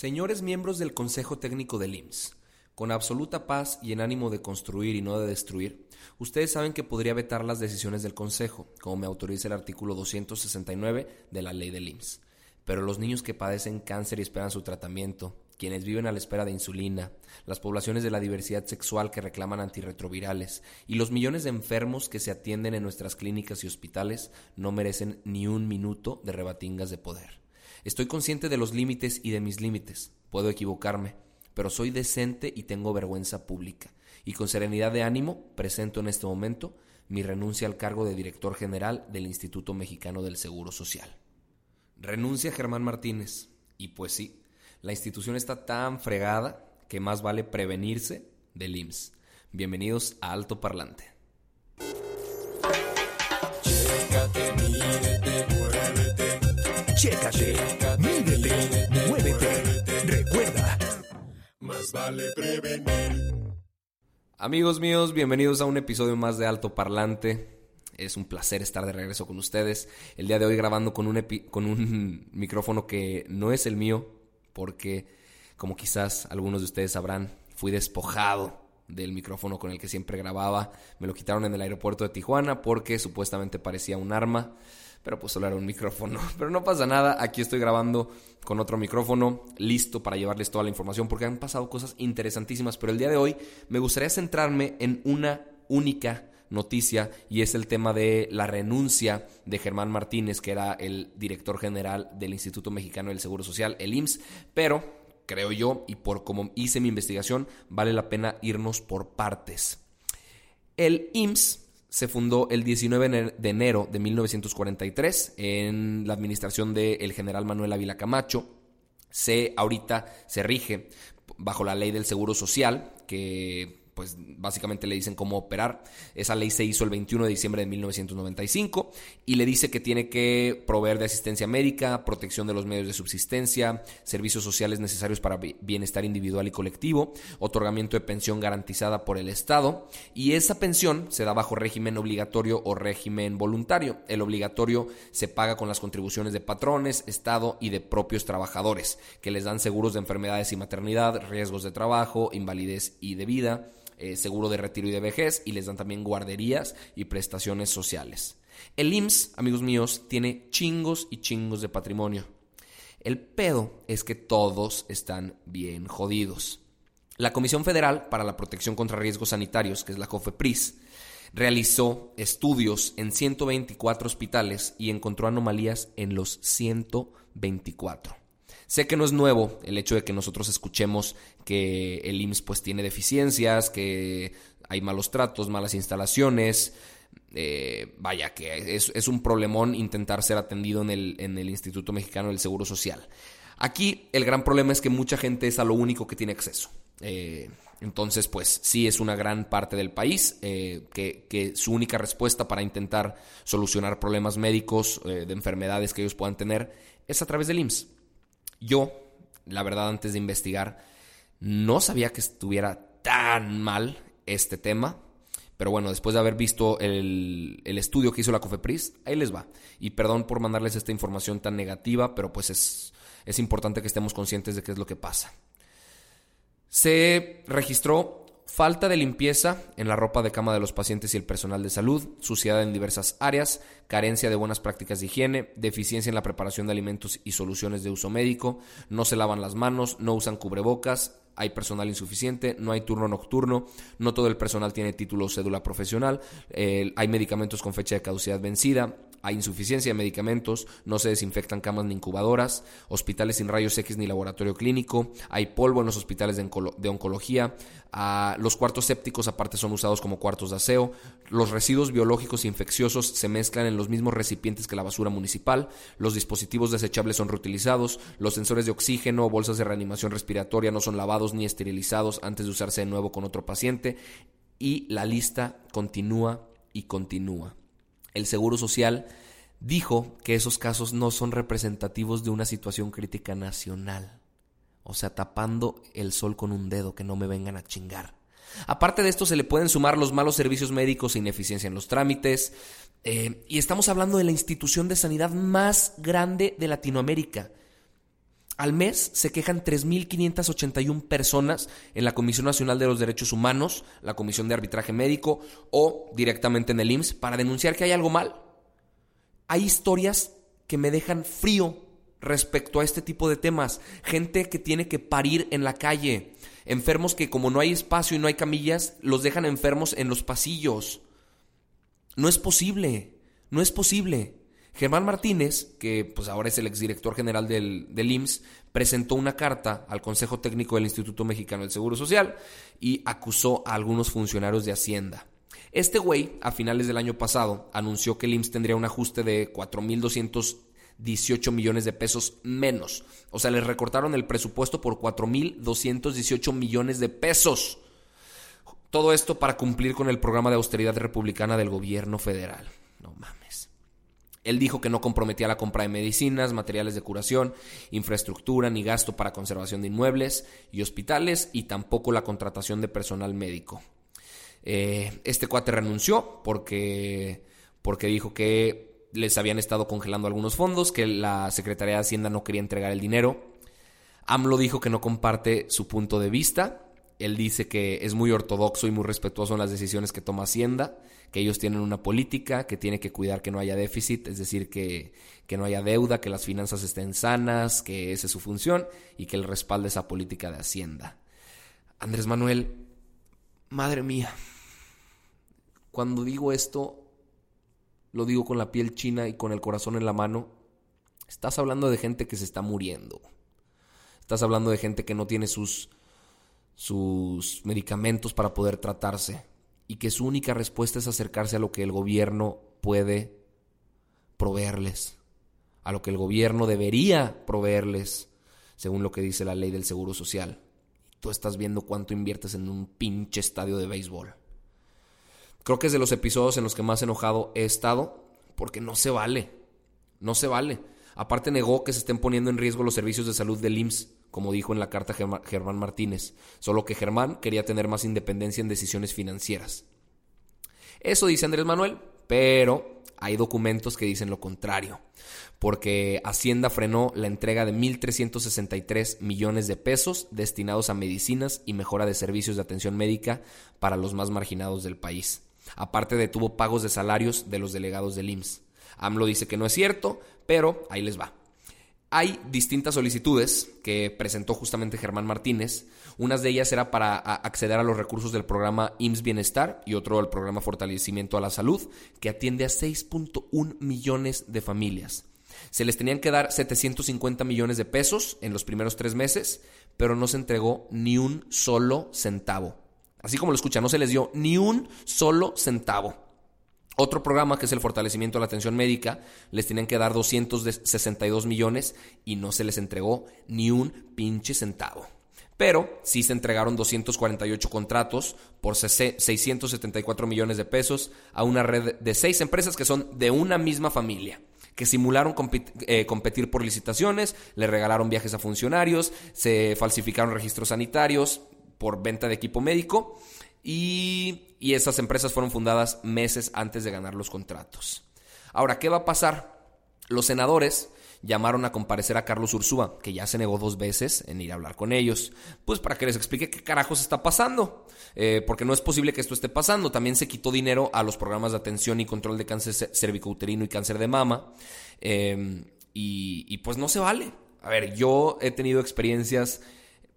Señores miembros del Consejo Técnico del IMSS, con absoluta paz y en ánimo de construir y no de destruir, ustedes saben que podría vetar las decisiones del Consejo, como me autoriza el artículo 269 de la ley del IMSS. Pero los niños que padecen cáncer y esperan su tratamiento, quienes viven a la espera de insulina, las poblaciones de la diversidad sexual que reclaman antirretrovirales y los millones de enfermos que se atienden en nuestras clínicas y hospitales no merecen ni un minuto de rebatingas de poder. Estoy consciente de los límites y de mis límites. Puedo equivocarme, pero soy decente y tengo vergüenza pública. Y con serenidad de ánimo presento en este momento mi renuncia al cargo de director general del Instituto Mexicano del Seguro Social. Renuncia Germán Martínez. Y pues sí, la institución está tan fregada que más vale prevenirse del IMSS. Bienvenidos a Alto Parlante. Mídete, muévete. Recuerda, más vale prevenir. Amigos míos, bienvenidos a un episodio más de Alto Parlante. Es un placer estar de regreso con ustedes. El día de hoy grabando con un, epi- con un micrófono que no es el mío, porque como quizás algunos de ustedes sabrán, fui despojado del micrófono con el que siempre grababa. Me lo quitaron en el aeropuerto de Tijuana porque supuestamente parecía un arma, pero pues solo era un micrófono. Pero no pasa nada, aquí estoy grabando con otro micrófono, listo para llevarles toda la información porque han pasado cosas interesantísimas, pero el día de hoy me gustaría centrarme en una única noticia y es el tema de la renuncia de Germán Martínez, que era el director general del Instituto Mexicano del Seguro Social, el IMSS, pero creo yo, y por como hice mi investigación, vale la pena irnos por partes. El IMSS se fundó el 19 de enero de 1943 en la administración del general Manuel Ávila Camacho. Se ahorita se rige bajo la ley del Seguro Social, que pues básicamente le dicen cómo operar. Esa ley se hizo el 21 de diciembre de 1995 y le dice que tiene que proveer de asistencia médica, protección de los medios de subsistencia, servicios sociales necesarios para bi- bienestar individual y colectivo, otorgamiento de pensión garantizada por el Estado y esa pensión se da bajo régimen obligatorio o régimen voluntario. El obligatorio se paga con las contribuciones de patrones, Estado y de propios trabajadores, que les dan seguros de enfermedades y maternidad, riesgos de trabajo, invalidez y de vida, eh, seguro de retiro y de vejez y les dan también guarderías y prestaciones sociales. El IMSS, amigos míos, tiene chingos y chingos de patrimonio. El pedo es que todos están bien jodidos. La Comisión Federal para la Protección contra Riesgos Sanitarios, que es la COFEPRIS, realizó estudios en 124 hospitales y encontró anomalías en los 124. Sé que no es nuevo el hecho de que nosotros escuchemos que el IMSS pues tiene deficiencias, que hay malos tratos, malas instalaciones. eh, vaya, que es, un problemón intentar ser atendido en el, Instituto Mexicano del Seguro Social. Aquí el gran problema es que mucha gente es a lo único que tiene acceso. Eh, entonces, pues sí es una gran parte del país eh, que, su única respuesta para intentar solucionar problemas médicos, de enfermedades que ellos puedan tener, es a través del IMSS. Yo, la verdad, antes de investigar, no sabía que estuviera tan mal este tema. Pero bueno, después de haber visto el, el estudio que hizo la COFEPRIS, ahí les va. Y perdón por mandarles esta información tan negativa, pero pues es, es importante que estemos conscientes de qué es lo que pasa. Se registró falta de limpieza en la ropa de cama de los pacientes y el personal de salud, suciedad en diversas áreas, carencia de buenas prácticas de higiene, deficiencia en la preparación de alimentos y soluciones de uso médico, no se lavan las manos, no usan cubrebocas, hay personal insuficiente, no hay turno nocturno, no todo el personal tiene título o cédula profesional, eh, hay medicamentos con fecha de caducidad vencida, hay insuficiencia de medicamentos, no se desinfectan camas ni incubadoras, hospitales sin rayos X ni laboratorio clínico, hay polvo en los hospitales de, oncología, ah, los cuartos sépticos aparte son usados como cuartos de aseo, los residuos biológicos infecciosos se mezclan en los mismos recipientes que la basura municipal, los dispositivos desechables son reutilizados, los sensores de oxígeno o bolsas de reanimación respiratoria no son lavados ni esterilizados antes de usarse de nuevo con otro paciente y la lista continúa y continúa. El Seguro Social dijo que esos casos no son representativos de una situación crítica nacional. O sea, tapando el sol con un dedo, que no me vengan a chingar. Aparte de esto, se le pueden sumar los malos servicios médicos ineficiencia en los trámites. Eh, y estamos hablando de la institución de sanidad más grande de Latinoamérica. Al mes se quejan 3.581 personas en la Comisión Nacional de los Derechos Humanos, la Comisión de Arbitraje Médico o directamente en el IMSS para denunciar que hay algo mal. Hay historias que me dejan frío respecto a este tipo de temas. Gente que tiene que parir en la calle. Enfermos que como no hay espacio y no hay camillas, los dejan enfermos en los pasillos. No es posible. No es posible. Germán Martínez, que pues ahora es el exdirector general del, del, IMSS, presentó una carta al Consejo Técnico del Instituto Mexicano del Seguro Social y acusó a algunos funcionarios de Hacienda. Este güey, a finales del año pasado, anunció que el IMSS tendría un ajuste de 4.218 millones de pesos menos. O sea, les recortaron el presupuesto por 4.218 millones de pesos. Todo esto para cumplir con el programa de austeridad republicana del gobierno federal. No mames. Él dijo que no comprometía la compra de medicinas, materiales de curación, infraestructura ni gasto para conservación de inmuebles y hospitales y tampoco la contratación de personal médico. Eh, este cuate renunció porque, porque dijo que les habían estado congelando algunos fondos, que la Secretaría de Hacienda no quería entregar el dinero. AMLO dijo que no comparte su punto de vista. Él dice que es muy ortodoxo y muy respetuoso en las decisiones que toma Hacienda que ellos tienen una política que tiene que cuidar que no haya déficit, es decir, que, que no haya deuda, que las finanzas estén sanas, que esa es su función y que él respalde esa política de Hacienda. Andrés Manuel, madre mía, cuando digo esto, lo digo con la piel china y con el corazón en la mano, estás hablando de gente que se está muriendo. Estás hablando de gente que no tiene sus, sus medicamentos para poder tratarse y que su única respuesta es acercarse a lo que el gobierno puede proveerles, a lo que el gobierno debería proveerles, según lo que dice la ley del Seguro Social. Tú estás viendo cuánto inviertes en un pinche estadio de béisbol. Creo que es de los episodios en los que más enojado he estado, porque no se vale, no se vale. Aparte negó que se estén poniendo en riesgo los servicios de salud del IMSS como dijo en la carta Germán Martínez, solo que Germán quería tener más independencia en decisiones financieras. Eso dice Andrés Manuel, pero hay documentos que dicen lo contrario, porque Hacienda frenó la entrega de 1.363 millones de pesos destinados a medicinas y mejora de servicios de atención médica para los más marginados del país. Aparte detuvo pagos de salarios de los delegados del IMSS. AMLO dice que no es cierto, pero ahí les va. Hay distintas solicitudes que presentó justamente Germán Martínez. Unas de ellas era para acceder a los recursos del programa IMSS Bienestar y otro al programa Fortalecimiento a la Salud, que atiende a 6.1 millones de familias. Se les tenían que dar 750 millones de pesos en los primeros tres meses, pero no se entregó ni un solo centavo. Así como lo escuchan, no se les dio ni un solo centavo. Otro programa que es el fortalecimiento de la atención médica, les tenían que dar 262 millones y no se les entregó ni un pinche centavo. Pero sí se entregaron 248 contratos por 674 millones de pesos a una red de seis empresas que son de una misma familia que simularon eh, competir por licitaciones, le regalaron viajes a funcionarios, se falsificaron registros sanitarios por venta de equipo médico y, esas empresas fueron fundadas meses antes de ganar los contratos. Ahora, ¿qué va a pasar? Los senadores llamaron a comparecer a Carlos Ursúa, que ya se negó dos veces en ir a hablar con ellos, pues para que les explique qué carajos está pasando, eh, porque no es posible que esto esté pasando. También se quitó dinero a los programas de atención y control de cáncer cervicouterino y cáncer de mama, em, y, y pues no se vale. A ver, yo he tenido experiencias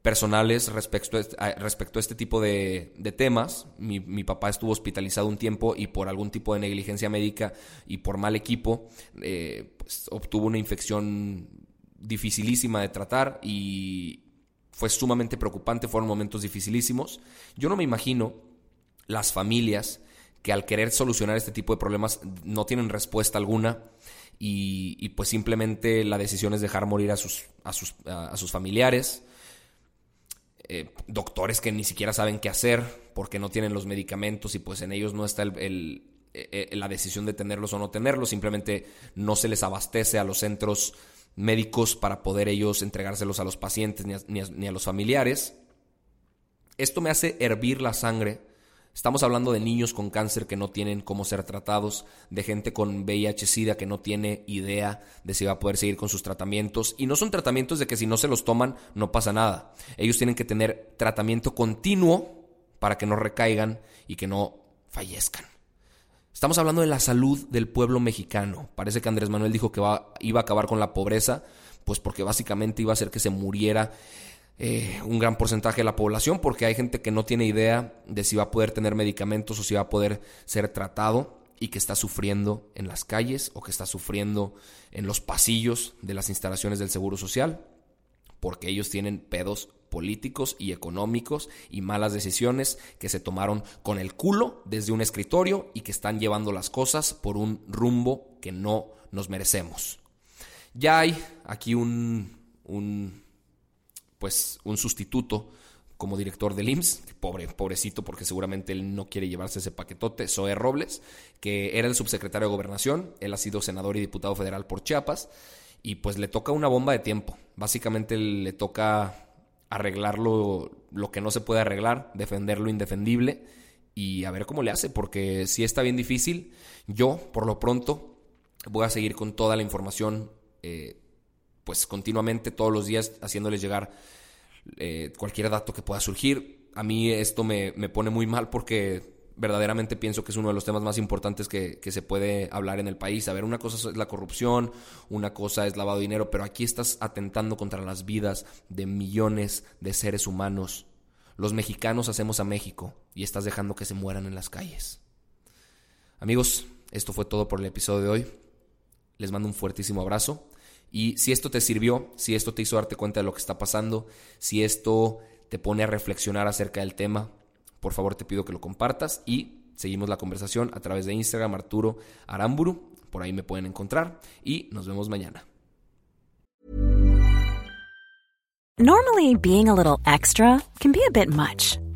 personales respecto a, respecto a este tipo de, temas. Mi, papá estuvo hospitalizado un tiempo y por algún tipo de negligencia médica y por mal equipo, eh, pues, obtuvo una infección dificilísima de tratar y fue sumamente preocupante, fueron momentos dificilísimos. Yo no me imagino las familias que al querer solucionar este tipo de problemas no tienen respuesta alguna y, pues simplemente la decisión es dejar morir a sus, a sus, a sus familiares eh, doctores que ni siquiera saben qué hacer porque no tienen los medicamentos y pues en ellos no está el, eh, eh, la decisión de tenerlos o no tenerlos, simplemente no se les abastece a los centros médicos para poder ellos entregárselos a los pacientes ni a los familiares. Esto me hace hervir la sangre Estamos hablando de niños con cáncer que no tienen cómo ser tratados, de gente con VIH-Sida que no tiene idea de si va a poder seguir con sus tratamientos. Y no son tratamientos de que si no se los toman no pasa nada. Ellos tienen que tener tratamiento continuo para que no recaigan y que no fallezcan. Estamos hablando de la salud del pueblo mexicano. Parece que Andrés Manuel dijo que iba a acabar con la pobreza, pues porque básicamente iba a hacer que se muriera eh, un gran porcentaje de la población porque hay gente que no tiene idea de si va a poder tener medicamentos o si va a poder ser tratado y que está sufriendo en las calles o que está sufriendo en los pasillos de las instalaciones del Seguro Social porque ellos tienen pedos políticos y económicos y malas decisiones que se tomaron con el culo desde un escritorio y que están llevando las cosas por un rumbo que no nos merecemos. Ya hay aquí un, un pues un sustituto como director del IMSS, pobre, pobrecito, porque seguramente él no quiere llevarse ese paquetote, Zoe Robles, que era el subsecretario de Gobernación, él ha sido senador y diputado federal por Chiapas, y pues le toca una bomba de tiempo. Básicamente le toca arreglar lo, lo que no se puede arreglar, defender lo indefendible y a ver cómo le hace, porque si está bien difícil, yo por lo pronto voy a seguir con toda la información eh, pues continuamente todos los días haciéndoles llegar eh, cualquier dato que pueda surgir. A mí esto me, pone muy mal porque verdaderamente pienso que es uno de los temas más importantes que, que, se puede hablar en el país. A ver, una cosa es la corrupción, una cosa es lavado de dinero, pero aquí estás atentando contra las vidas de millones de seres humanos. Los mexicanos hacemos a México y estás dejando que se mueran en las calles. Amigos, esto fue todo por el episodio de hoy. Les mando un fuertísimo abrazo y si esto te sirvió, si esto te hizo darte cuenta de lo que está pasando, si esto te pone a reflexionar acerca del tema, por favor te pido que lo compartas y seguimos la conversación a través de Instagram Arturo Aramburu, por ahí me pueden encontrar y nos vemos mañana. Normally being a little extra can be a bit much,